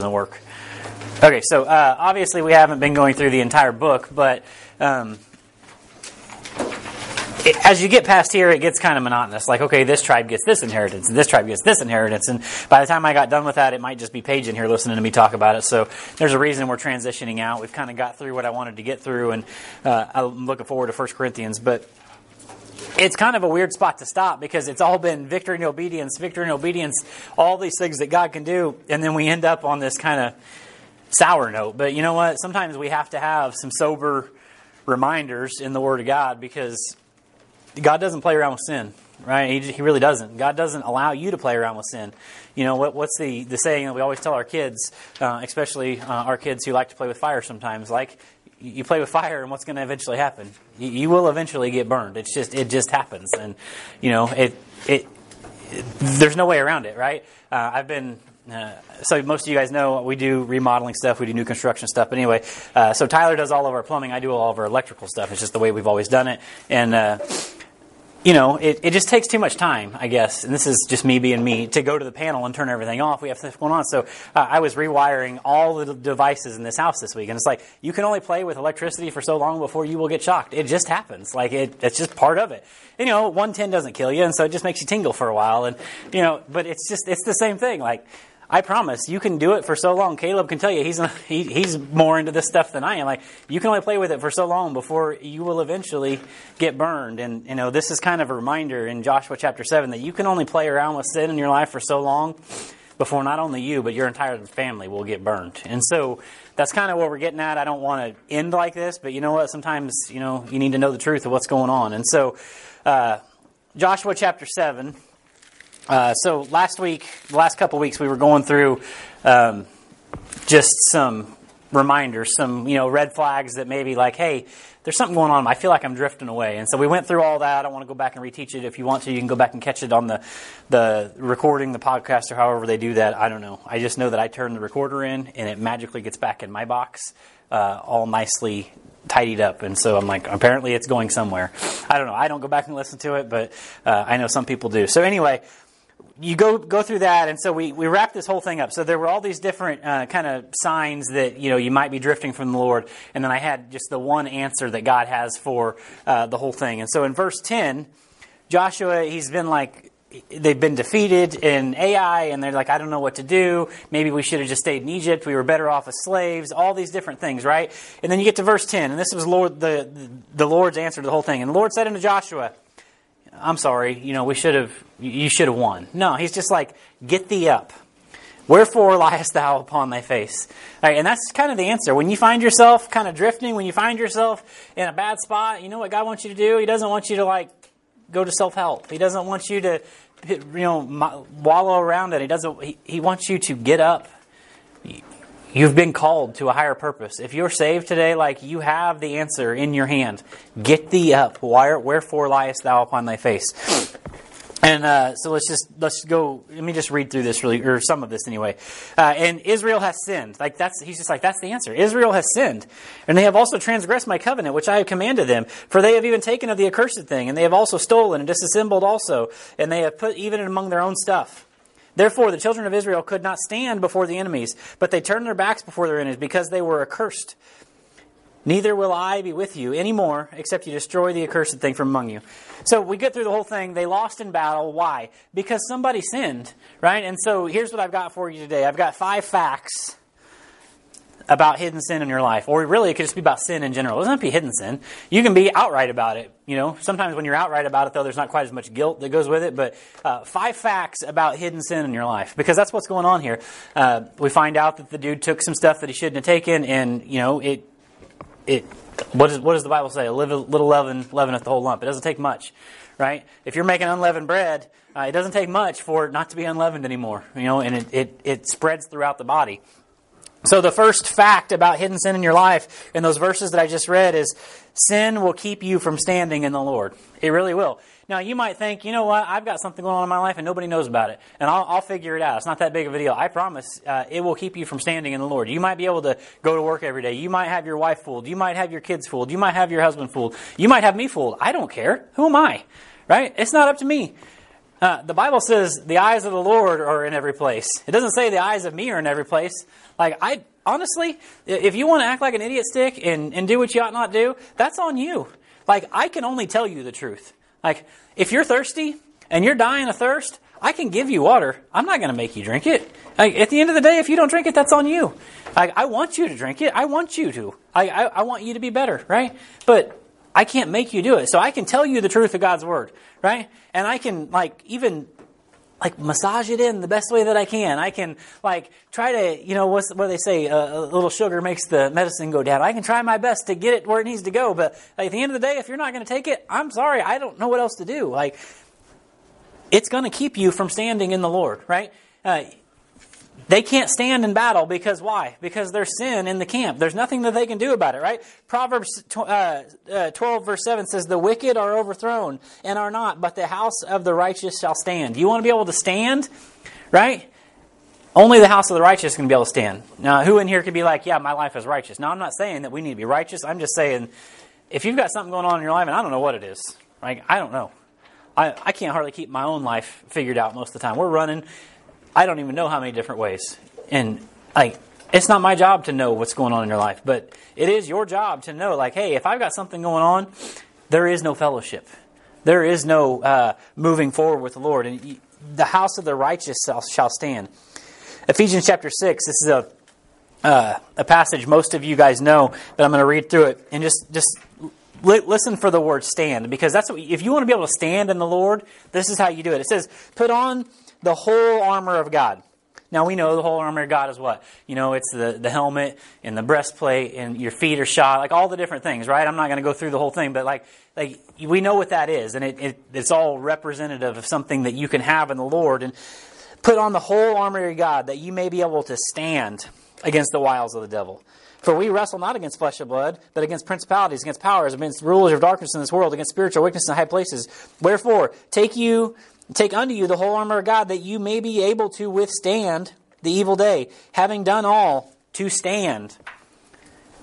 doesn't work. Okay, so uh, obviously we haven't been going through the entire book, but um, it, as you get past here, it gets kind of monotonous. Like, okay, this tribe gets this inheritance, and this tribe gets this inheritance, and by the time I got done with that, it might just be Paige in here listening to me talk about it. So there's a reason we're transitioning out. We've kind of got through what I wanted to get through, and uh, I'm looking forward to 1 Corinthians, but it's kind of a weird spot to stop because it's all been victory and obedience, victory and obedience, all these things that God can do, and then we end up on this kind of sour note. But you know what? Sometimes we have to have some sober reminders in the Word of God because God doesn't play around with sin, right? He, he really doesn't. God doesn't allow you to play around with sin. You know, what, what's the, the saying that we always tell our kids, uh, especially uh, our kids who like to play with fire sometimes? Like, you play with fire, and what's going to eventually happen? You, you, will eventually get burned. It's just it just happens, and you know it it. it there's no way around it, right? Uh, I've been uh, so most of you guys know we do remodeling stuff, we do new construction stuff. But anyway, uh, so Tyler does all of our plumbing, I do all of our electrical stuff. It's just the way we've always done it, and uh, you know, it, it just takes too much time, I guess, and this is just me being me, to go to the panel and turn everything off. We have stuff going on. So uh, I was rewiring all the devices in this house this week, and it's like, you can only play with electricity for so long before you will get shocked. It just happens. Like, it, it's just part of it. And, you know, 110 doesn't kill you, and so it just makes you tingle for a while. And, you know, but it's just, it's the same thing. Like, I promise you can do it for so long. Caleb can tell you he's he, he's more into this stuff than I am. Like you can only play with it for so long before you will eventually get burned. And you know this is kind of a reminder in Joshua chapter seven that you can only play around with sin in your life for so long before not only you but your entire family will get burned. And so that's kind of what we're getting at. I don't want to end like this, but you know what? Sometimes you know you need to know the truth of what's going on. And so uh, Joshua chapter seven. Uh, so last week, the last couple weeks, we were going through um, just some reminders, some you know red flags that maybe like, hey, there's something going on. I feel like I'm drifting away, and so we went through all that. I want to go back and reteach it. If you want to, you can go back and catch it on the the recording, the podcast, or however they do that. I don't know. I just know that I turn the recorder in, and it magically gets back in my box, uh, all nicely tidied up. And so I'm like, apparently it's going somewhere. I don't know. I don't go back and listen to it, but uh, I know some people do. So anyway, you go go through that, and so we, we wrap this whole thing up. So there were all these different uh, kind of signs that you know you might be drifting from the Lord, and then I had just the one answer that God has for uh, the whole thing. And so in verse ten, Joshua he's been like they've been defeated in Ai, and they're like I don't know what to do. Maybe we should have just stayed in Egypt. We were better off as slaves. All these different things, right? And then you get to verse ten, and this was Lord the the Lord's answer to the whole thing. And the Lord said unto Joshua. I'm sorry, you know, we should have, you should have won. No, he's just like, get thee up. Wherefore liest thou upon thy face? and that's kind of the answer. When you find yourself kind of drifting, when you find yourself in a bad spot, you know what God wants you to do? He doesn't want you to like go to self help. He doesn't want you to, you know, wallow around it. He doesn't. He, he wants you to get up. You've been called to a higher purpose. If you're saved today, like you have the answer in your hand, get thee up. Why, Wherefore liest thou upon thy face? And uh, so let's just let's go. Let me just read through this really, or some of this anyway. Uh, and Israel has sinned. Like that's he's just like that's the answer. Israel has sinned, and they have also transgressed my covenant, which I have commanded them. For they have even taken of the accursed thing, and they have also stolen and disassembled also, and they have put even among their own stuff. Therefore, the children of Israel could not stand before the enemies, but they turned their backs before their enemies because they were accursed. Neither will I be with you anymore, except you destroy the accursed thing from among you. So we get through the whole thing. They lost in battle. Why? Because somebody sinned, right? And so here's what I've got for you today. I've got five facts about hidden sin in your life. Or really, it could just be about sin in general. It doesn't have to be hidden sin. You can be outright about it. You know, sometimes when you're outright about it, though, there's not quite as much guilt that goes with it. But uh, five facts about hidden sin in your life, because that's what's going on here. Uh, we find out that the dude took some stuff that he shouldn't have taken, and you know, it it. What does, what does the Bible say? A little, little leaven leaveneth the whole lump. It doesn't take much, right? If you're making unleavened bread, uh, it doesn't take much for it not to be unleavened anymore. You know, and it, it, it spreads throughout the body. So, the first fact about hidden sin in your life in those verses that I just read is sin will keep you from standing in the Lord. It really will. Now, you might think, you know what, I've got something going on in my life and nobody knows about it, and I'll, I'll figure it out. It's not that big of a deal. I promise uh, it will keep you from standing in the Lord. You might be able to go to work every day. You might have your wife fooled. You might have your kids fooled. You might have your husband fooled. You might have me fooled. I don't care. Who am I? Right? It's not up to me. Uh, the Bible says the eyes of the Lord are in every place. It doesn't say the eyes of me are in every place. Like, I honestly, if you want to act like an idiot stick and, and do what you ought not do, that's on you. Like, I can only tell you the truth. Like, if you're thirsty and you're dying of thirst, I can give you water. I'm not going to make you drink it. Like, at the end of the day, if you don't drink it, that's on you. Like, I want you to drink it. I want you to. I, I, I want you to be better, right? But I can't make you do it. So I can tell you the truth of God's word, right? And I can like even like massage it in the best way that I can. I can like try to, you know, what's what they say, uh, a little sugar makes the medicine go down. I can try my best to get it where it needs to go, but like, at the end of the day, if you're not going to take it, I'm sorry, I don't know what else to do. Like, it's going to keep you from standing in the Lord, right? Uh, they can't stand in battle because why? Because there's sin in the camp. There's nothing that they can do about it, right? Proverbs uh, uh, 12, verse 7 says, The wicked are overthrown and are not, but the house of the righteous shall stand. You want to be able to stand, right? Only the house of the righteous can be able to stand. Now, who in here could be like, Yeah, my life is righteous? Now, I'm not saying that we need to be righteous. I'm just saying, if you've got something going on in your life and I don't know what it is, right? I don't know. I, I can't hardly keep my own life figured out most of the time. We're running I don't even know how many different ways. And like, it's not my job to know what's going on in your life, but it is your job to know, like, hey, if I've got something going on, there is no fellowship. There is no uh, moving forward with the Lord. And the house of the righteous shall stand. Ephesians chapter 6, this is a, uh, a passage most of you guys know, but I'm going to read through it and just, just listen for the word stand because that's what, if you want to be able to stand in the Lord, this is how you do it. It says, put on the whole armor of God. Now we know the whole armor of God is what? You know, it's the, the helmet and the breastplate and your feet are shod, like all the different things, right? I'm not going to go through the whole thing, but like, like we know what that is, and it, it, it's all representative of something that you can have in the Lord. And put on the whole armor of God that you may be able to stand against the wiles of the devil. For we wrestle not against flesh and blood, but against principalities, against powers, against rulers of darkness in this world, against spiritual wickedness in high places. Wherefore, take you Take unto you the whole armor of God, that you may be able to withstand the evil day, having done all to stand.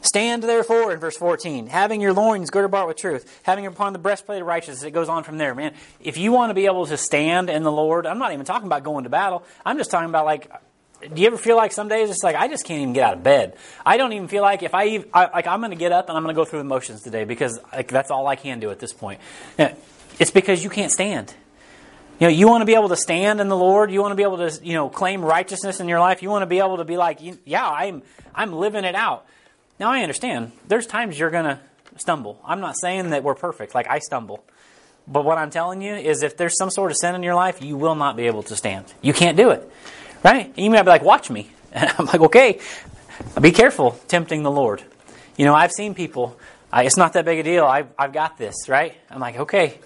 Stand therefore in verse 14, having your loins girded about with truth, having upon the breastplate of righteousness. It goes on from there, man. If you want to be able to stand in the Lord, I'm not even talking about going to battle. I'm just talking about like, do you ever feel like some days it's like I just can't even get out of bed? I don't even feel like if I, I like I'm going to get up and I'm going to go through the motions today because like that's all I can do at this point. It's because you can't stand. You know, you want to be able to stand in the Lord. You want to be able to, you know, claim righteousness in your life. You want to be able to be like, yeah, I'm, I'm living it out. Now I understand. There's times you're going to stumble. I'm not saying that we're perfect. Like I stumble. But what I'm telling you is if there's some sort of sin in your life, you will not be able to stand. You can't do it. Right? And you might be like, watch me. And I'm like, okay, be careful tempting the Lord. You know, I've seen people, I, it's not that big a deal. I've, I've got this, right? I'm like, okay,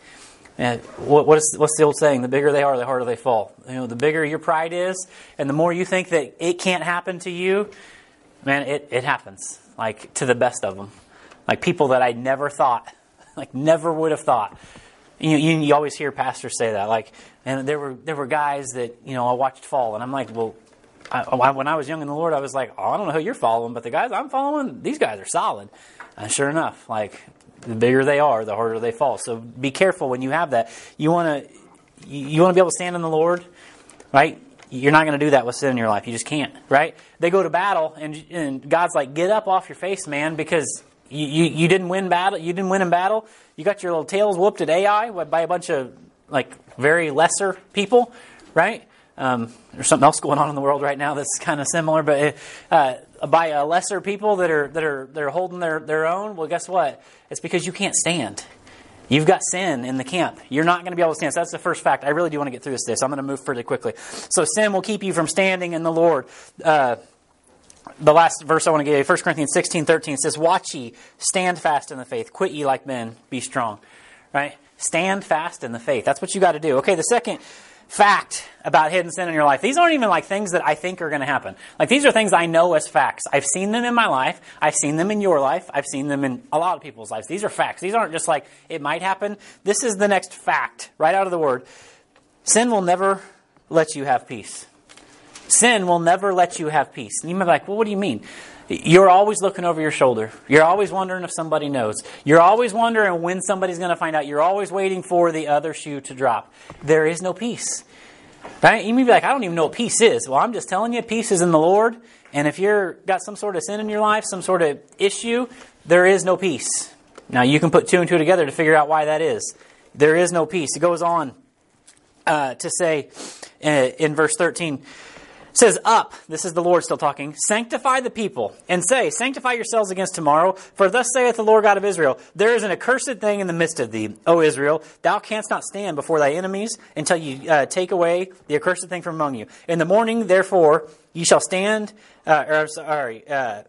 and what, what is, what's the old saying? The bigger they are, the harder they fall. You know, the bigger your pride is, and the more you think that it can't happen to you, man, it, it happens. Like to the best of them. Like people that I never thought, like never would have thought. You, you, you always hear pastors say that. Like, and there were there were guys that you know I watched fall, and I'm like, well, I, when I was young in the Lord, I was like, oh, I don't know who you're following, but the guys I'm following, these guys are solid. And sure enough, like the bigger they are, the harder they fall. So be careful when you have that. You want to you want to be able to stand in the Lord, right? You're not going to do that with sin in your life. You just can't, right? They go to battle, and, and God's like, "Get up off your face, man, because you, you, you didn't win battle. You didn't win in battle. You got your little tails whooped at Ai by a bunch of like very lesser people, right? Um, there's something else going on in the world right now that's kind of similar, but uh, by uh, lesser people that are that are that are holding their their own. Well, guess what? It's because you can't stand. You've got sin in the camp. You're not going to be able to stand. So that's the first fact. I really do want to get through this today, so I'm going to move pretty quickly. So sin will keep you from standing in the Lord. Uh, the last verse I want to give you, 1 Corinthians 16, 13 says, Watch ye, stand fast in the faith, quit ye like men, be strong. Right? Stand fast in the faith. That's what you got to do. Okay, the second fact about hidden sin in your life. These aren't even like things that I think are going to happen. Like these are things I know as facts. I've seen them in my life. I've seen them in your life. I've seen them in a lot of people's lives. These are facts. These aren't just like it might happen. This is the next fact right out of the word. Sin will never let you have peace. Sin will never let you have peace. And you might be like, well, what do you mean? You're always looking over your shoulder. You're always wondering if somebody knows. You're always wondering when somebody's going to find out. You're always waiting for the other shoe to drop. There is no peace. Right? You may be like, I don't even know what peace is. Well, I'm just telling you, peace is in the Lord. And if you're got some sort of sin in your life, some sort of issue, there is no peace. Now you can put two and two together to figure out why that is. There is no peace. It goes on uh, to say uh, in verse 13 says, Up, this is the Lord still talking, sanctify the people, and say, Sanctify yourselves against tomorrow, for thus saith the Lord God of Israel, There is an accursed thing in the midst of thee, O Israel. Thou canst not stand before thy enemies until you uh, take away the accursed thing from among you. In the morning, therefore, ye shall stand, uh, or sorry, uh,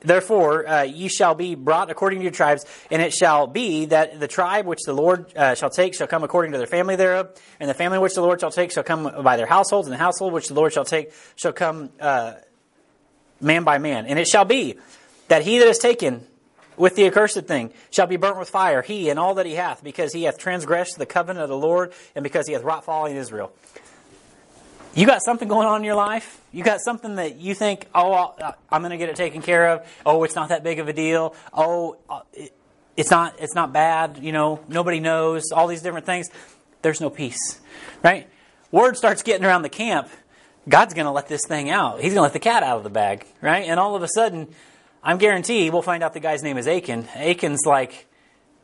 Therefore, uh, ye shall be brought according to your tribes, and it shall be that the tribe which the Lord uh, shall take shall come according to their family thereof, and the family which the Lord shall take shall come by their households, and the household which the Lord shall take shall come uh, man by man. And it shall be that he that is taken with the accursed thing shall be burnt with fire, he and all that he hath, because he hath transgressed the covenant of the Lord, and because he hath wrought folly in Israel. You got something going on in your life? You got something that you think, oh, I'm going to get it taken care of. Oh, it's not that big of a deal. Oh, uh, it's not, it's not bad. You know, nobody knows. All these different things. There's no peace, right? Word starts getting around the camp. God's going to let this thing out. He's going to let the cat out of the bag, right? And all of a sudden, I'm guaranteed we'll find out the guy's name is Achan. Achan's like,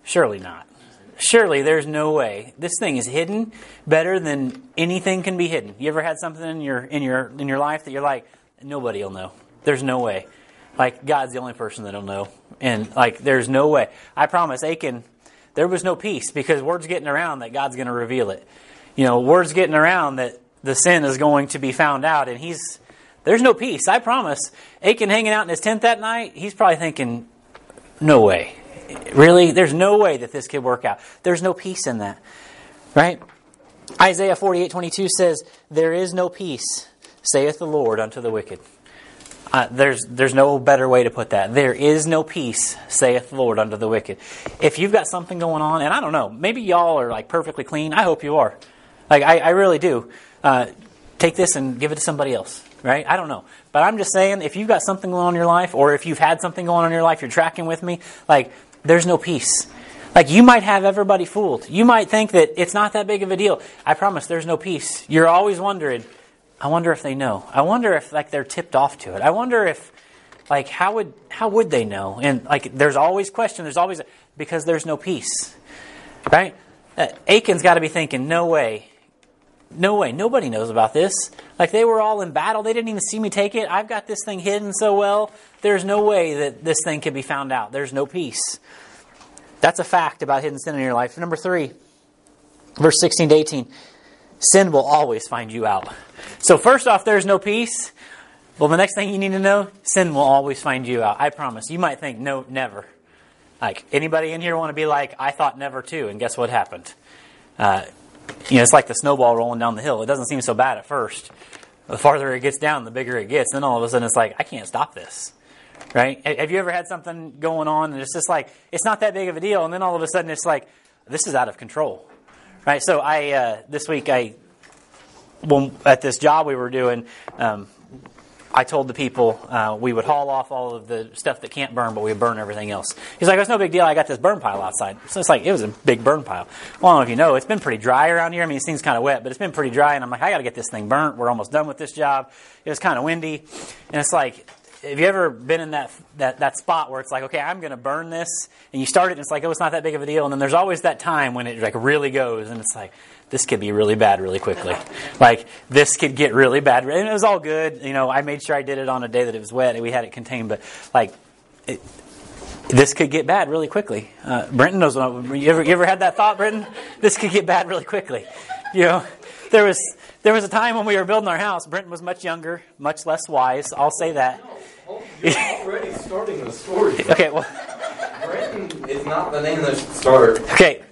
surely not. Surely there's no way. This thing is hidden better than anything can be hidden. You ever had something in your in your in your life that you're like, nobody'll know. There's no way. Like God's the only person that'll know. And like there's no way. I promise Achan, there was no peace because word's getting around that God's going to reveal it. You know, word's getting around that the sin is going to be found out and he's there's no peace. I promise. Achan hanging out in his tent that night, he's probably thinking, no way really? There's no way that this could work out. There's no peace in that. Right? Isaiah 48 22 says, There is no peace, saith the Lord unto the wicked. Uh, there's, there's no better way to put that. There is no peace, saith the Lord unto the wicked. If you've got something going on, and I don't know, maybe y'all are like perfectly clean. I hope you are. Like, I, I really do. Uh, take this and give it to somebody else, right? I don't know. But I'm just saying, if you've got something going on in your life, or if you've had something going on in your life, you're tracking with me, like, there's no peace. Like you might have everybody fooled. You might think that it's not that big of a deal. I promise there's no peace. You're always wondering, I wonder if they know. I wonder if like they're tipped off to it. I wonder if like how would how would they know? And like there's always question, there's always because there's no peace. Right? Uh, Achan's got to be thinking, no way. No way. Nobody knows about this. Like they were all in battle. They didn't even see me take it. I've got this thing hidden so well. There's no way that this thing can be found out. There's no peace. That's a fact about hidden sin in your life. Number three, verse 16 to 18. Sin will always find you out. So, first off, there's no peace. Well, the next thing you need to know, sin will always find you out. I promise. You might think, no, never. Like, anybody in here want to be like, I thought never too, and guess what happened? Uh, you know, it's like the snowball rolling down the hill. It doesn't seem so bad at first. The farther it gets down, the bigger it gets. Then all of a sudden, it's like, I can't stop this right? Have you ever had something going on and it's just like it's not that big of a deal, and then all of a sudden it's like this is out of control, right? So I uh, this week I when at this job we were doing. Um, I told the people uh, we would haul off all of the stuff that can't burn, but we would burn everything else. He's like, "It's no big deal. I got this burn pile outside." So it's like it was a big burn pile. Well, I don't know if you know, it's been pretty dry around here. I mean, it seems kind of wet, but it's been pretty dry. And I'm like, I got to get this thing burnt. We're almost done with this job. It was kind of windy, and it's like have you ever been in that, that, that spot where it's like, okay, I'm going to burn this, and you start it, and it's like, oh, it's not that big of a deal, and then there's always that time when it like really goes, and it's like, this could be really bad really quickly. like this could get really bad, and it was all good. You know, I made sure I did it on a day that it was wet, and we had it contained, but like. It, this could get bad really quickly. Uh, Brenton knows. What, you ever you ever had that thought, Brenton? This could get bad really quickly. You know, there was there was a time when we were building our house. Brenton was much younger, much less wise. I'll say that. You're already starting the story. Okay, well. Brenton is not the name that should start. Okay,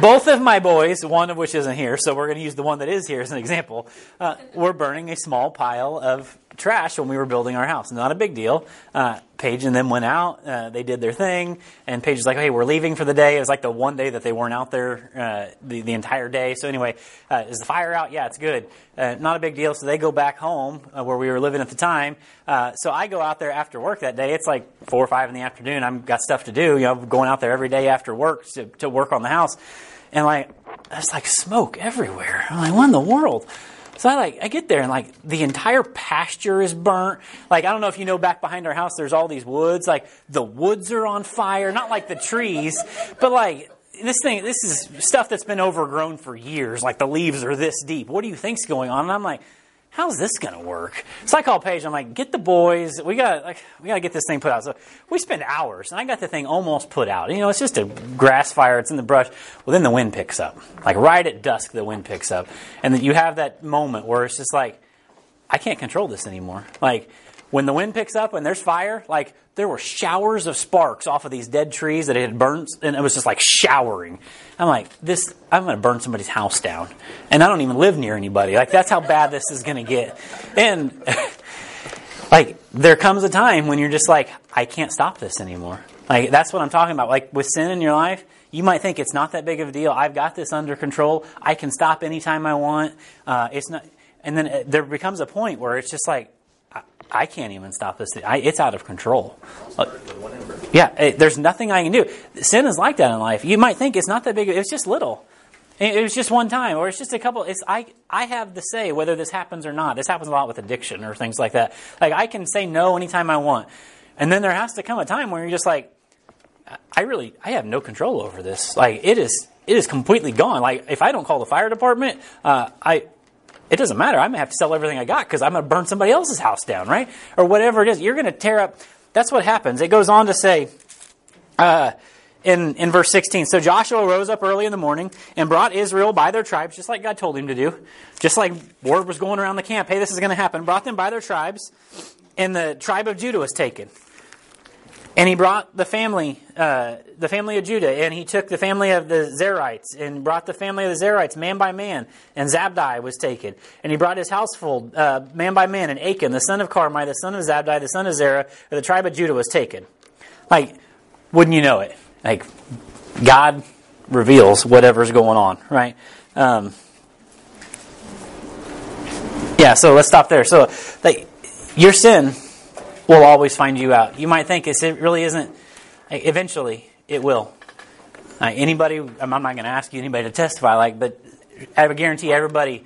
both of my boys, one of which isn't here, so we're going to use the one that is here as an example. Uh, we're burning a small pile of trash when we were building our house. Not a big deal. Uh, Paige and them went out. Uh, they did their thing, and Paige was like, "Hey, we're leaving for the day." It was like the one day that they weren't out there uh, the the entire day. So anyway, uh, is the fire out? Yeah, it's good. Uh, not a big deal. So they go back home uh, where we were living at the time. Uh, so I go out there after work that day. It's like four or five in the afternoon. I've got stuff to do. You know, going out there every day after work to, to work on the house, and like there's like smoke everywhere. I'm like, what in the world? So I like I get there and like the entire pasture is burnt. Like I don't know if you know back behind our house there's all these woods. Like the woods are on fire, not like the trees, but like this thing this is stuff that's been overgrown for years. Like the leaves are this deep. What do you think's going on? And I'm like how's this going to work? So I call Paige. I'm like, get the boys. We got like we got to get this thing put out. So we spend hours, and I got the thing almost put out. You know, it's just a grass fire. It's in the brush. Well, then the wind picks up. Like right at dusk, the wind picks up, and then you have that moment where it's just like, I can't control this anymore. Like when the wind picks up and there's fire, like there were showers of sparks off of these dead trees that it had burnt, and it was just like showering. I'm like, this, I'm going to burn somebody's house down. And I don't even live near anybody. Like, that's how bad this is going to get. And, like, there comes a time when you're just like, I can't stop this anymore. Like, that's what I'm talking about. Like, with sin in your life, you might think it's not that big of a deal. I've got this under control. I can stop anytime I want. Uh, it's not, and then uh, there becomes a point where it's just like, I can't even stop this. I, it's out of control. Uh, yeah, it, there's nothing I can do. Sin is like that in life. You might think it's not that big. It's just little. It, it was just one time, or it's just a couple. It's I. I have the say whether this happens or not. This happens a lot with addiction or things like that. Like I can say no anytime I want, and then there has to come a time where you're just like, I really, I have no control over this. Like it is, it is completely gone. Like if I don't call the fire department, uh, I it doesn't matter. I'm going to have to sell everything I got because I'm going to burn somebody else's house down, right? Or whatever it is. You're going to tear up. That's what happens. It goes on to say, uh, in, in verse 16. So Joshua rose up early in the morning and brought Israel by their tribes, just like God told him to do. Just like word was going around the camp, hey, this is going to happen. Brought them by their tribes, and the tribe of Judah was taken. And he brought the family, uh, the family of Judah, and he took the family of the Zerites, and brought the family of the Zerites man by man, and Zabdi was taken. And he brought his household uh, man by man, and Achan, the son of Carmi, the son of Zabdi, the son of Zerah, of the tribe of Judah was taken. Like, wouldn't you know it? Like, God reveals whatever's going on, right? Um, yeah, so let's stop there. So, like, your sin will always find you out. You might think it really isn't. Eventually, it will. anybody, I'm not going to ask you anybody to testify, like, but I guarantee everybody,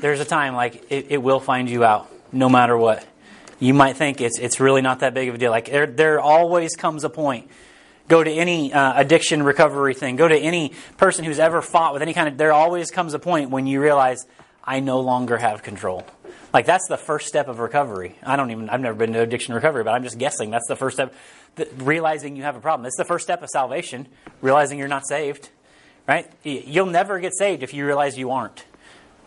there's a time like it, it, will find you out, no matter what. You might think it's it's really not that big of a deal. Like there, there always comes a point. Go to any uh, addiction recovery thing. Go to any person who's ever fought with any kind of. There always comes a point when you realize I no longer have control. Like that's the first step of recovery. I don't even. I've never been to addiction recovery, but I'm just guessing that's the first step. The, realizing you have a problem. It's the first step of salvation. Realizing you're not saved. Right? You'll never get saved if you realize you aren't.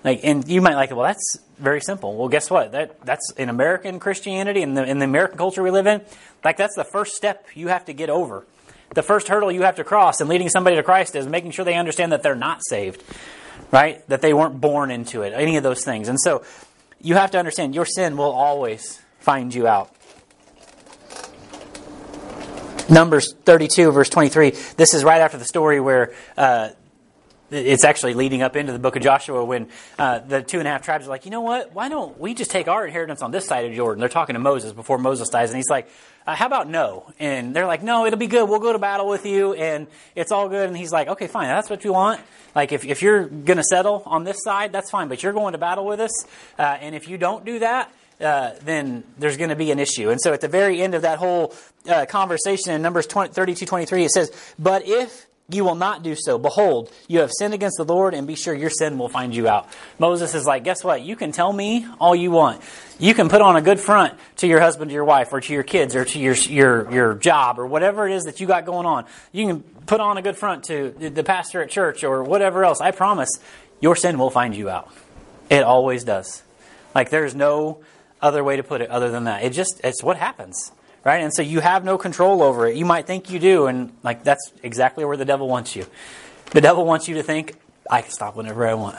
Like, and you might like, well, that's very simple. Well, guess what? That that's in American Christianity and in the American culture we live in. Like that's the first step you have to get over. The first hurdle you have to cross in leading somebody to Christ is making sure they understand that they're not saved, right? That they weren't born into it. Any of those things. And so you have to understand your sin will always find you out. Numbers 32, verse 23. This is right after the story where uh, it's actually leading up into the book of Joshua when uh, the two and a half tribes are like, you know what? Why don't we just take our inheritance on this side of Jordan? They're talking to Moses before Moses dies, and he's like, uh, how about no? And they're like, no, it'll be good. We'll go to battle with you, and it's all good. And he's like, okay, fine. That's what you want. Like, if, if you're going to settle on this side, that's fine. But you're going to battle with us. Uh, and if you don't do that, uh, then there's going to be an issue. And so at the very end of that whole uh, conversation in Numbers 20, 32 23, it says, But if you will not do so. Behold, you have sinned against the Lord, and be sure your sin will find you out. Moses is like, guess what? You can tell me all you want. You can put on a good front to your husband, to your wife, or to your kids, or to your your your job, or whatever it is that you got going on. You can put on a good front to the pastor at church, or whatever else. I promise, your sin will find you out. It always does. Like there's no other way to put it other than that. It just it's what happens right? And so you have no control over it. You might think you do, and like that's exactly where the devil wants you. The devil wants you to think, I can stop whenever I want.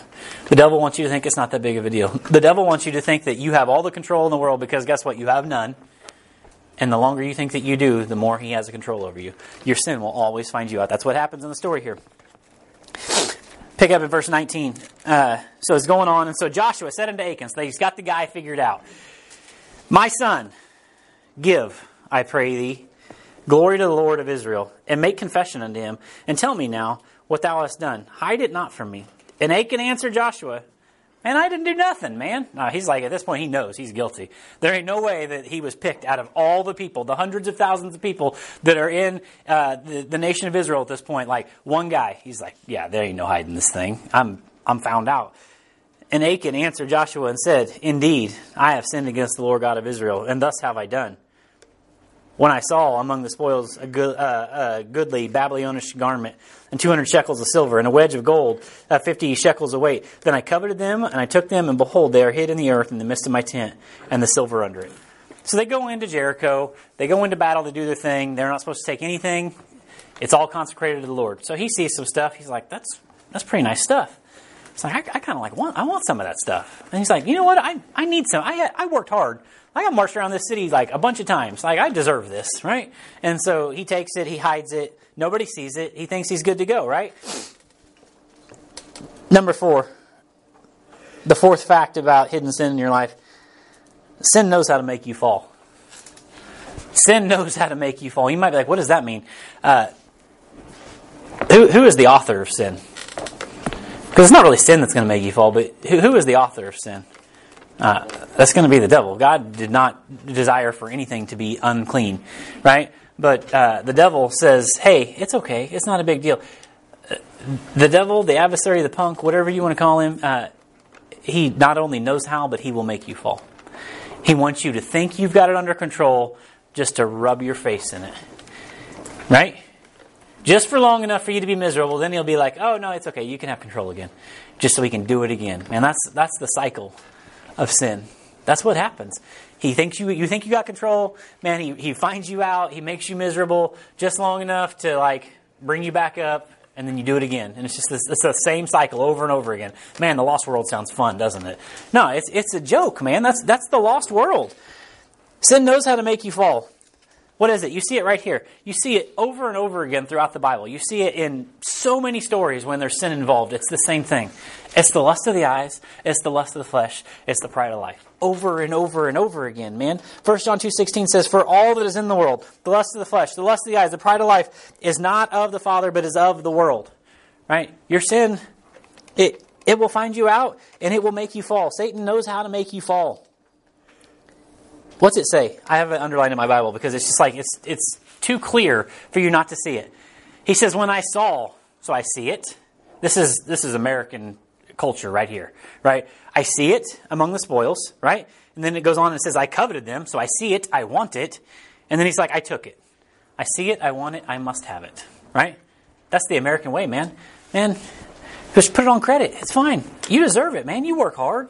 The devil wants you to think it's not that big of a deal. The devil wants you to think that you have all the control in the world because guess what? You have none. And the longer you think that you do, the more he has a control over you. Your sin will always find you out. That's what happens in the story here. Pick up in verse 19. Uh, so it's going on. And so Joshua said unto Achan, so he's got the guy figured out. My son, give, I pray thee, glory to the Lord of Israel, and make confession unto him, and tell me now what thou hast done. Hide it not from me. And Achan answered Joshua, Man, I didn't do nothing, man. No, he's like, at this point, he knows he's guilty. There ain't no way that he was picked out of all the people, the hundreds of thousands of people that are in uh, the, the nation of Israel at this point. Like, one guy, he's like, yeah, there ain't no hiding this thing. I'm, I'm found out. And Achan answered Joshua and said, Indeed, I have sinned against the Lord God of Israel, and thus have I done. When I saw among the spoils a, good, uh, a goodly Babylonish garment, and 200 shekels of silver, and a wedge of gold, uh, 50 shekels of weight, then I coveted them, and I took them, and behold, they are hid in the earth in the midst of my tent, and the silver under it. So they go into Jericho, they go into battle to do their thing, they're not supposed to take anything, it's all consecrated to the Lord. So he sees some stuff, he's like, that's, that's pretty nice stuff. It's like, I, I kind of like want, I want some of that stuff. And he's like, you know what, I, I need some, I, I worked hard I got marched around this city like a bunch of times. Like I deserve this, right? And so he takes it, he hides it, nobody sees it. He thinks he's good to go, right? Number four, the fourth fact about hidden sin in your life: sin knows how to make you fall. Sin knows how to make you fall. You might be like, "What does that mean?" Uh, who, who is the author of sin? Because it's not really sin that's going to make you fall, but who, who is the author of sin? Uh, that's going to be the devil. God did not desire for anything to be unclean, right? But uh, the devil says, hey, it's okay. It's not a big deal. Uh, the devil, the adversary, the punk, whatever you want to call him, uh, he not only knows how, but he will make you fall. He wants you to think you've got it under control just to rub your face in it. Right? Just for long enough for you to be miserable, then he'll be like, oh, no, it's okay. You can have control again. Just so he can do it again. And that's, that's the cycle of sin. That's what happens. He thinks you you think you got control, man. He he finds you out. He makes you miserable just long enough to like bring you back up, and then you do it again. And it's just this, it's the same cycle over and over again. Man, the lost world sounds fun, doesn't it? No, it's it's a joke, man. That's that's the lost world. Sin knows how to make you fall. What is it? You see it right here. You see it over and over again throughout the Bible. You see it in so many stories when there's sin involved. It's the same thing. It's the lust of the eyes, it's the lust of the flesh, it's the pride of life. Over and over and over again, man. 1 John 2.16 says, For all that is in the world, the lust of the flesh, the lust of the eyes, the pride of life, is not of the Father, but is of the world. Right? Your sin, it, it will find you out, and it will make you fall. Satan knows how to make you fall. What's it say? I have it underlined in my Bible because it's just like it's it's too clear for you not to see it. He says, "When I saw, so I see it." This is this is American culture right here, right? I see it among the spoils, right? And then it goes on and says, "I coveted them, so I see it, I want it." And then he's like, "I took it. I see it, I want it, I must have it." Right? That's the American way, man. Man, just put it on credit. It's fine. You deserve it, man. You work hard.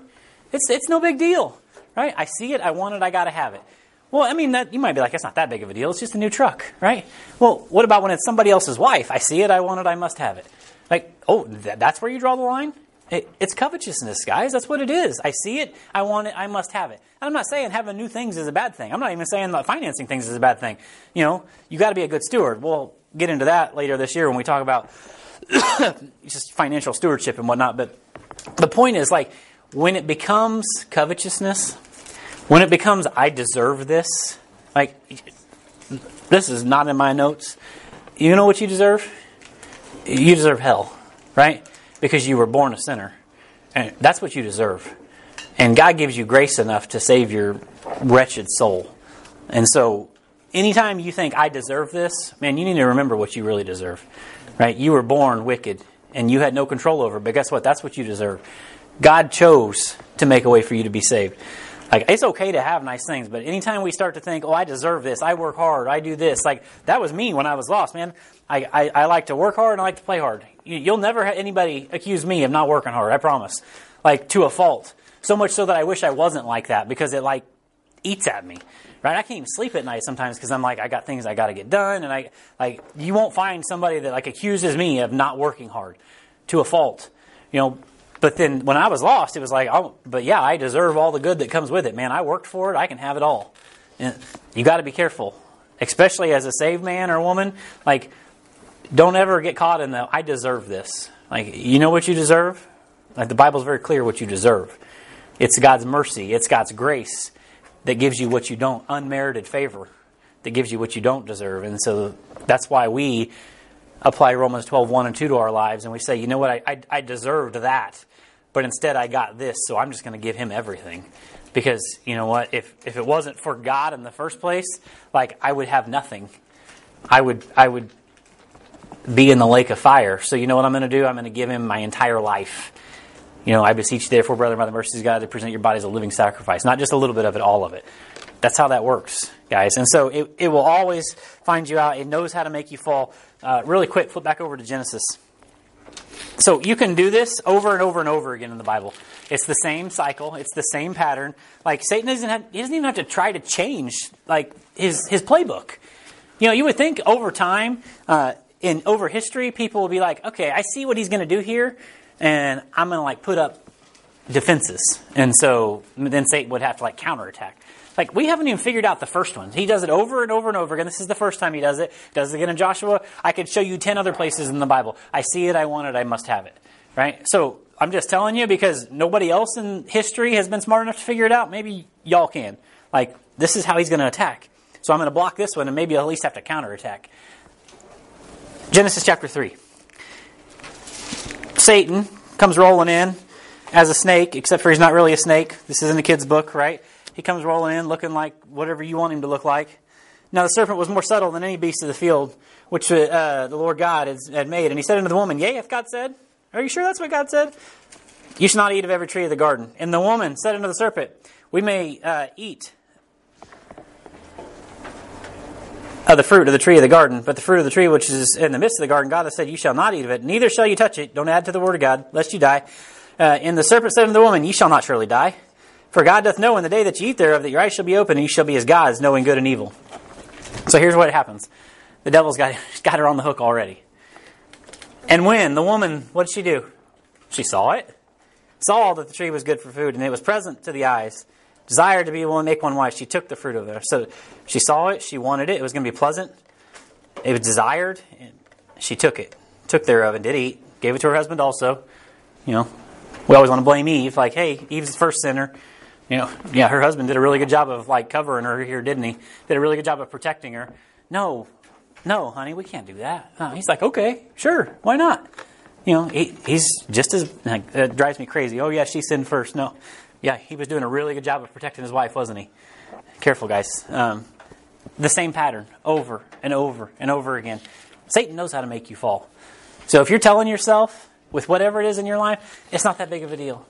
It's it's no big deal right? I see it, I want it, I got to have it. Well, I mean, that, you might be like, that's not that big of a deal. It's just a new truck, right? Well, what about when it's somebody else's wife? I see it, I want it, I must have it. Like, oh, th- that's where you draw the line? It, it's covetousness, guys. That's what it is. I see it, I want it, I must have it. And I'm not saying having new things is a bad thing. I'm not even saying that financing things is a bad thing. You know, you got to be a good steward. We'll get into that later this year when we talk about just financial stewardship and whatnot. But the point is, like, when it becomes covetousness, when it becomes, I deserve this, like, this is not in my notes. You know what you deserve? You deserve hell, right? Because you were born a sinner. And that's what you deserve. And God gives you grace enough to save your wretched soul. And so, anytime you think, I deserve this, man, you need to remember what you really deserve, right? You were born wicked and you had no control over it. But guess what? That's what you deserve. God chose to make a way for you to be saved. Like it's okay to have nice things, but anytime we start to think, "Oh, I deserve this. I work hard. I do this," like that was me when I was lost, man. I, I, I like to work hard and I like to play hard. You, will never have anybody accuse me of not working hard. I promise. Like to a fault. So much so that I wish I wasn't like that because it like eats at me. Right? I can't even sleep at night sometimes because I'm like, I got things I got to get done, and I like you won't find somebody that like accuses me of not working hard to a fault You know, but then when I was lost, it was like, oh, but yeah, I deserve all the good that comes with it. Man, I worked for it. I can have it all. And you got to be careful, especially as a saved man or woman. Like, don't ever get caught in the I deserve this. Like, you know what you deserve? Like the Bible's very clear what you deserve. It's God's mercy. It's God's grace that gives you what you don't, unmerited favor that gives you what you don't deserve. And so that's why we apply Romans 12, 1 and 2 to our lives, and we say, you know what, I, I, I deserved that, but instead I got this, so I'm just going to give him everything. Because, you know what, if, if it wasn't for God in the first place, like, I would have nothing. I would, I would be in the lake of fire. So you know what I'm going to do? I'm going to give him my entire life. You know, I beseech you, therefore, brother, by the mercies of God, to present your body as a living sacrifice. Not just a little bit of it, all of it. That's how that works, guys. And so it, it will always find you out. It knows how to make you fall. Uh, really quick, flip back over to Genesis. So you can do this over and over and over again in the Bible. It's the same cycle. It's the same pattern. Like Satan doesn't have, he doesn't even have to try to change like his his playbook. You know, you would think over time, uh, in over history, people will be like, okay, I see what he's going to do here, and I'm going to like put up defenses, and so then Satan would have to like counterattack. Like we haven't even figured out the first one. He does it over and over and over again. This is the first time he does it. Does it again in Joshua. I could show you ten other places in the Bible. I see it. I want it. I must have it. Right. So I'm just telling you because nobody else in history has been smart enough to figure it out. Maybe y'all can. Like this is how he's going to attack. So I'm going to block this one, and maybe I'll at least have to counterattack. Genesis chapter three. Satan comes rolling in as a snake, except for he's not really a snake. This isn't a kid's book, right? He comes rolling in looking like whatever you want him to look like. Now the serpent was more subtle than any beast of the field, which uh, the Lord God had made. And he said unto the woman, Yea, hath God said? Are you sure that's what God said? You shall not eat of every tree of the garden. And the woman said unto the serpent, We may uh, eat of the fruit of the tree of the garden, but the fruit of the tree which is in the midst of the garden, God has said, You shall not eat of it, neither shall you touch it. Don't add to the word of God, lest you die. Uh, and the serpent said unto the woman, Ye shall not surely die. For God doth know in the day that ye eat thereof that your eyes shall be open, and ye shall be as gods, knowing good and evil. So here's what happens. The devil's got, got her on the hook already. And when the woman, what did she do? She saw it. Saw that the tree was good for food, and it was present to the eyes. Desired to be to make one wife. She took the fruit of it. So she saw it. She wanted it. It was going to be pleasant. It was desired. And she took it. Took thereof and did eat. Gave it to her husband also. You know, we always want to blame Eve. Like, hey, Eve's the first sinner you know, yeah, her husband did a really good job of like covering her here, didn't he? Did a really good job of protecting her. No, no, honey, we can't do that. He's like, okay, sure, why not? You know, he, he's just as like, drives me crazy. Oh yeah, she sinned first. No, yeah, he was doing a really good job of protecting his wife, wasn't he? Careful, guys. Um, the same pattern over and over and over again. Satan knows how to make you fall. So if you're telling yourself with whatever it is in your life, it's not that big of a deal.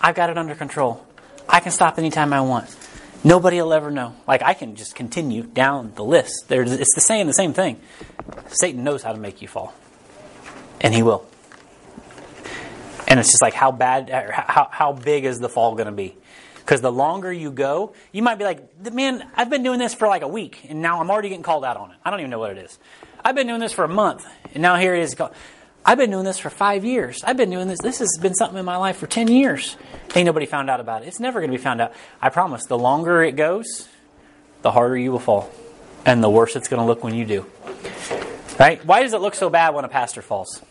I've got it under control. I can stop anytime I want. Nobody will ever know. Like I can just continue down the list. There's, it's the same, the same thing. Satan knows how to make you fall, and he will. And it's just like how bad, how how big is the fall going to be? Because the longer you go, you might be like, man, I've been doing this for like a week, and now I'm already getting called out on it. I don't even know what it is. I've been doing this for a month, and now here it is. I've been doing this for five years. I've been doing this. This has been something in my life for 10 years. Ain't nobody found out about it. It's never going to be found out. I promise. The longer it goes, the harder you will fall. And the worse it's going to look when you do. Right? Why does it look so bad when a pastor falls?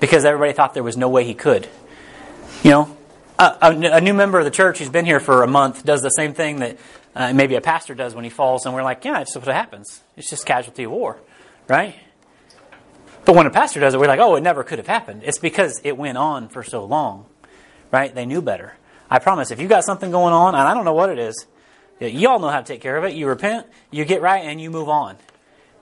Because everybody thought there was no way he could. You know, a, a, new member of the church who's been here for a month does the same thing that uh, maybe a pastor does when he falls, and we're like, yeah, it's what happens. It's just casualty of war. Right? But when a pastor does it, we're like, oh, it never could have happened. It's because it went on for so long, right? They knew better. I promise, if you got something going on, and I don't know what it is, you all know how to take care of it. You repent, you get right, and you move on.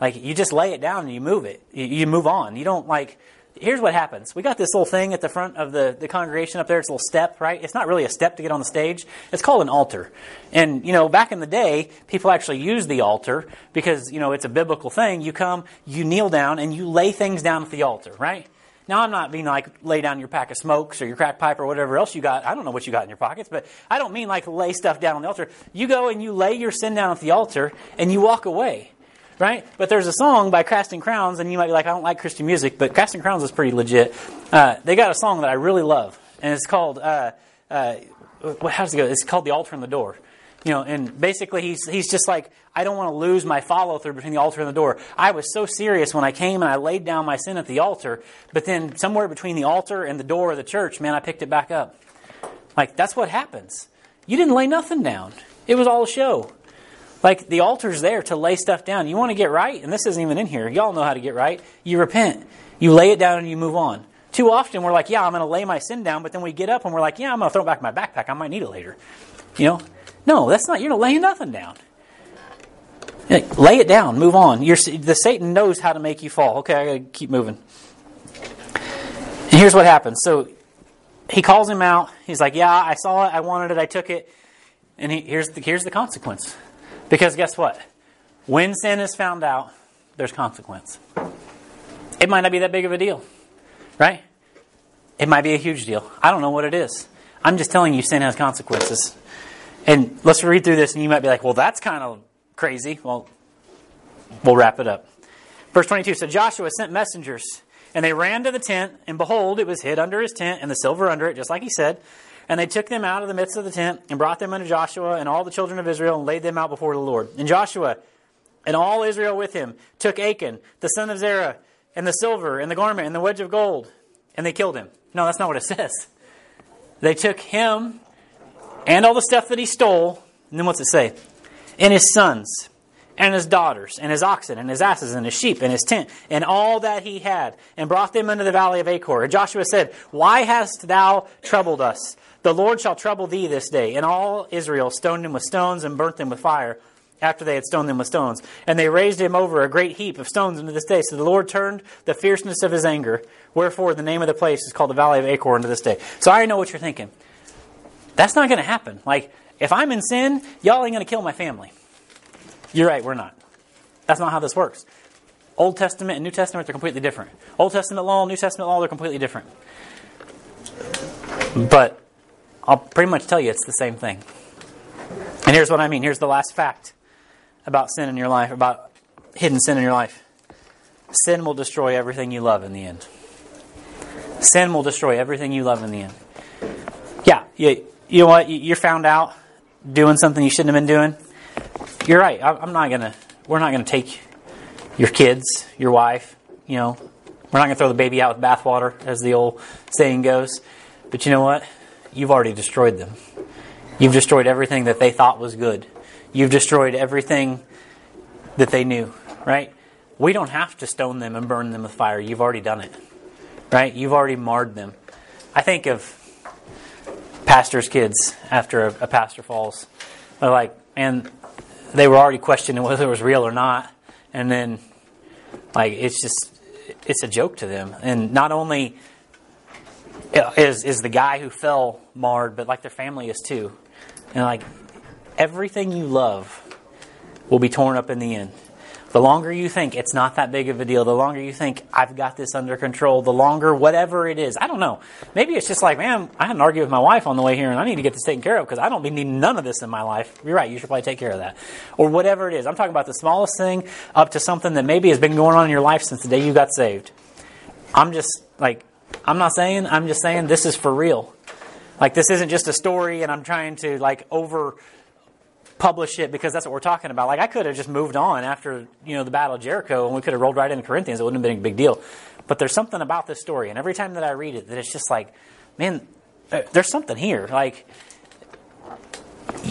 Like, you just lay it down and you move it. You move on. You don't, like, here's what happens. We got this little thing at the front of the, the congregation up there. It's a little step, right? It's not really a step to get on the stage. It's called an altar. And, you know, back in the day, people actually used the altar because, you know, it's a biblical thing. You come, you kneel down, and you lay things down at the altar, right? Now, I'm not being like lay down your pack of smokes or your crack pipe or whatever else you got. I don't know what you got in your pockets, but I don't mean like lay stuff down on the altar. You go and you lay your sin down at the altar and you walk away. Right? But there's a song by Casting Crowns, and you might be like, I don't like Christian music, but Casting Crowns is pretty legit. Uh, they got a song that I really love, and it's called, uh, uh, how does it go? It's called The Altar and the Door. You know, and basically he's, he's just like, I don't want to lose my follow through between the altar and the door. I was so serious when I came and I laid down my sin at the altar, but then somewhere between the altar and the door of the church, man, I picked it back up. Like, that's what happens. You didn't lay nothing down. It was all a show. Like the altar's there to lay stuff down. You want to get right, and this isn't even in here. Y'all know how to get right. You repent. You lay it down and you move on. Too often we're like, yeah, I'm going to lay my sin down, but then we get up and we're like, yeah, I'm going to throw it back in my backpack. I might need it later. You know? No, that's not. You're not laying nothing down. Lay it down. Move on. You're, the Satan knows how to make you fall. Okay, I got to keep moving. And here's what happens. So he calls him out. He's like, yeah, I saw it. I wanted it. I took it. And he, here's the, here's the consequence. Because guess what? When sin is found out, there's consequence. It might not be that big of a deal, right? It might be a huge deal. I don't know what it is. I'm just telling you, sin has consequences. And let's read through this, and you might be like, well, that's kind of crazy. Well, we'll wrap it up. Verse 22 So Joshua sent messengers, and they ran to the tent, and behold, it was hid under his tent, and the silver under it, just like he said. And they took them out of the midst of the tent and brought them unto Joshua and all the children of Israel and laid them out before the Lord. And Joshua and all Israel with him took Achan, the son of Zerah, and the silver and the garment and the wedge of gold, and they killed him. No, that's not what it says. They took him and all the stuff that he stole, and then what's it say? And his sons and his daughters, and his oxen, and his asses, and his sheep, and his tent, and all that he had, and brought them into the valley of Achor. And Joshua said, Why hast thou troubled us? The Lord shall trouble thee this day. And all Israel stoned him with stones and burnt them with fire after they had stoned them with stones. And they raised him over a great heap of stones unto this day. So the Lord turned the fierceness of his anger. Wherefore the name of the place is called the Valley of Achor unto this day. So I know what you're thinking. That's not going to happen. Like, if I'm in sin, y'all ain't going to kill my family. You're right, we're not. That's not how this works. Old Testament and New Testament are completely different. Old Testament law, New Testament law, they're completely different. But I'll pretty much tell you it's the same thing. And here's what I mean. Here's the last fact about sin in your life, about hidden sin in your life. Sin will destroy everything you love in the end. Sin will destroy everything you love in the end. Yeah, you, you know what? You're found out doing something you shouldn't have been doing. You're right. I'm not gonna. We're not gonna take your kids, your wife. You know, we're not gonna throw the baby out with bathwater, as the old saying goes. But you know what? you've already destroyed them. You've destroyed everything that they thought was good. You've destroyed everything that they knew, right? We don't have to stone them and burn them with fire. You've already done it, right? You've already marred them. I think of pastors' kids after a, a pastor falls. They're like, and they were already questioning whether it was real or not. And then, like, it's just, it's a joke to them. And not only is is the guy who fell marred, but like their family is too. And like everything you love will be torn up in the end. The longer you think it's not that big of a deal, the longer you think I've got this under control, the longer whatever it is. I don't know. Maybe it's just like, man, I had an argument with my wife on the way here and I need to get this taken care of because I don't need none of this in my life. You're right. You should probably take care of that. Or whatever it is. I'm talking about the smallest thing up to something that maybe has been going on in your life since the day you got saved. I'm just like, I'm not saying, I'm just saying this is for real. Like this isn't just a story and I'm trying to like over publish it because that's what we're talking about. Like I could have just moved on after, you know, the Battle of Jericho and we could have rolled right into Corinthians. It wouldn't have been a big deal. But there's something about this story and every time that I read it that it's just like, man, there's something here. Like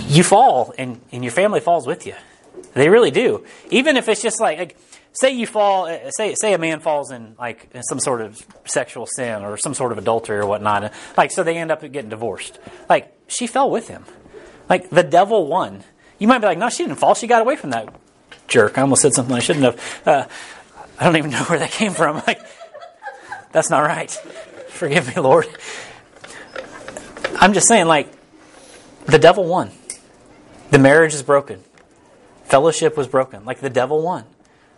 you fall and, and your family falls with you. They really do. Even if it's just like, like say you fall, uh, say say a man falls in like in some sort of sexual sin or some sort of adultery or whatnot, like so they end up getting divorced. Like she fell with him, like the devil won. You might be like, no, she didn't fall. She got away from that jerk. I almost said something I shouldn't have. Uh, I don't even know where that came from. Like that's not right. Forgive me, Lord. I'm just saying, like the devil won. The marriage is broken. Fellowship was broken. Like the devil won.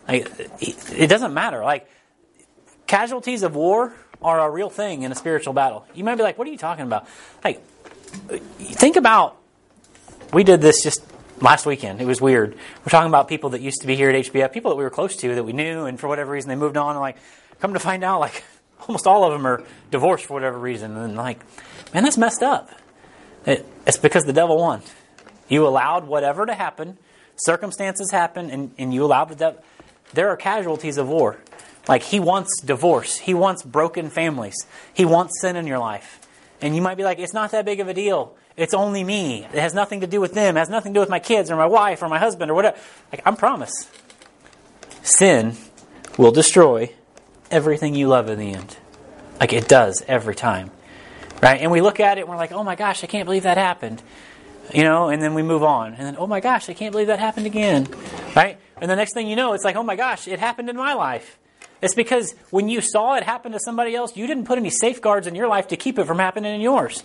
Like, it doesn't matter. Like, casualties of war are a real thing in a spiritual battle. You might be like, what are you talking about? Like, think about, we did this just last weekend. It was weird. We're talking about people that used to be here at HBF, people that we were close to, that we knew, and for whatever reason they moved on. And like, come to find out, like, almost all of them are divorced for whatever reason. And like, man, that's messed up. It, it's because the devil won. You allowed whatever to happen, circumstances happen, and, and you allowed the devil. There are casualties of war. Like, he wants divorce, he wants broken families, he wants sin in your life. And you might be like, it's not that big of a deal. It's only me. It has nothing to do with them. It has nothing to do with my kids or my wife or my husband or whatever. Like, I'm promise. Sin will destroy everything you love in the end. Like it does every time. Right? And we look at it and we're like, oh my gosh, I can't believe that happened. You know, and then we move on. And then, oh my gosh, I can't believe that happened again. Right? And the next thing you know, it's like, oh my gosh, it happened in my life. It's because when you saw it happen to somebody else, you didn't put any safeguards in your life to keep it from happening in yours.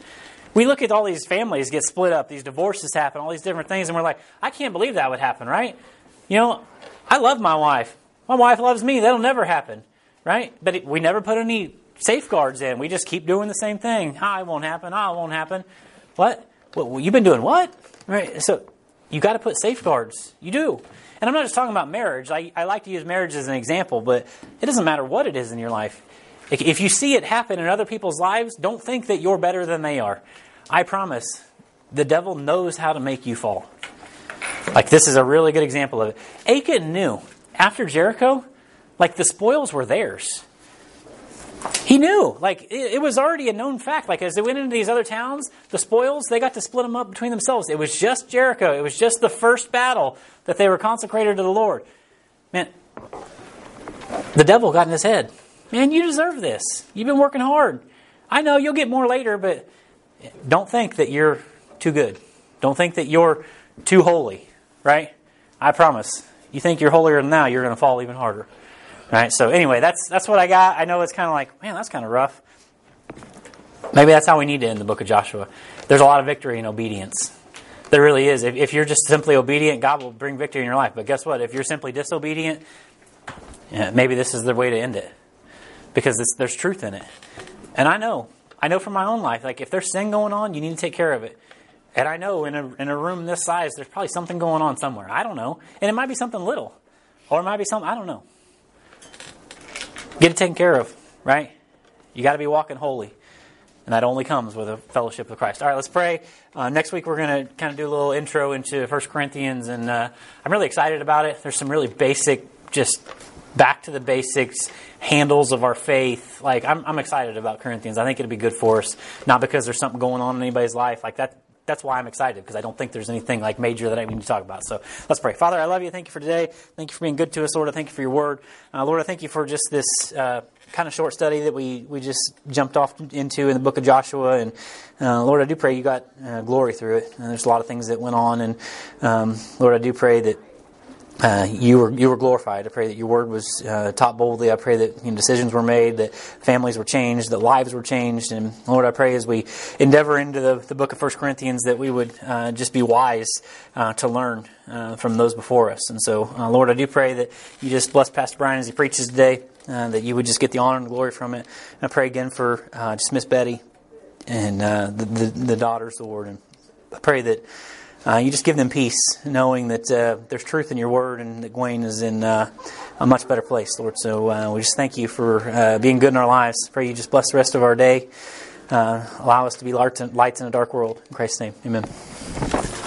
We look at all these families get split up, these divorces happen, all these different things, and we're like, I can't believe that would happen, right? You know, I love my wife. My wife loves me. That'll never happen, right? But it, we never put any safeguards in. We just keep doing the same thing. Ah, it won't happen. Ah, it won't happen. What? Well, you've been doing what? Right? So you got to put safeguards. You do. And I'm not just talking about marriage. I, I like to use marriage as an example, but it doesn't matter what it is in your life. If you see it happen in other people's lives, don't think that you're better than they are. I promise, the devil knows how to make you fall. Like, this is a really good example of it. Achan knew after Jericho, like, the spoils were theirs. He knew. Like, it, it, was already a known fact. Like, as they went into these other towns, the spoils, they got to split them up between themselves. It was just Jericho. It was just the first battle that they were consecrated to the Lord. Man, the devil got in his head. Man, you deserve this. You've been working hard. I know you'll get more later, but don't think that you're too good. Don't think that you're too holy, right? I promise. You think you're holier than now, you're going to fall even harder. Right? So anyway, that's that's what I got. I know it's kind of like, man, that's kind of rough. Maybe that's how we need to end the book of Joshua. There's a lot of victory in obedience. There really is. If, if you're just simply obedient, God will bring victory in your life. But guess what? If you're simply disobedient, yeah, maybe this is the way to end it because there's truth in it. And I know, I know from my own life, like if there's sin going on, you need to take care of it. And I know in a, in a room this size, there's probably something going on somewhere. I don't know. And it might be something little, or it might be something, I don't know. Get it taken care of, right? You got to be walking holy. And that only comes with a fellowship with Christ. All right, let's pray. Uh, next week, we're going to kind of do a little intro into 1 Corinthians, and uh, I'm really excited about it. There's some really basic, just back to the basics handles of our faith. Like, I'm, I'm excited about Corinthians. I think it'll be good for us, not because there's something going on in anybody's life. Like, that, that's why I'm excited because I don't think there's anything like major that I need to talk about. So let's pray. Father, I love you. Thank you for today. Thank you for being good to us, Lord. I thank you for your word. Uh, Lord, I thank you for just this uh, kind of short study that we, we just jumped off into in the book of Joshua. And uh, Lord, I do pray you got uh, glory through it. And there's a lot of things that went on. And um, Lord, I do pray that uh, you were you were glorified. I pray that your word was uh, taught boldly. I pray that you know, decisions were made, that families were changed, that lives were changed. And Lord, I pray as we endeavor into the, the book of First Corinthians that we would uh, just be wise uh, to learn uh, from those before us. And so, uh, Lord, I do pray that you just bless Pastor Brian as he preaches today, that you would just get the honor and glory from it. And I pray again for just Miss Betty and the, the, the daughters, Lord, and I pray that uh, you just give them peace, knowing that uh, there's truth in your word and that Gwen is in uh, a much better place, Lord. So uh, we just thank you for uh, being good in our lives. Pray you just bless the rest of our day. Uh, allow us to be lights in a dark world. In Christ's name, amen.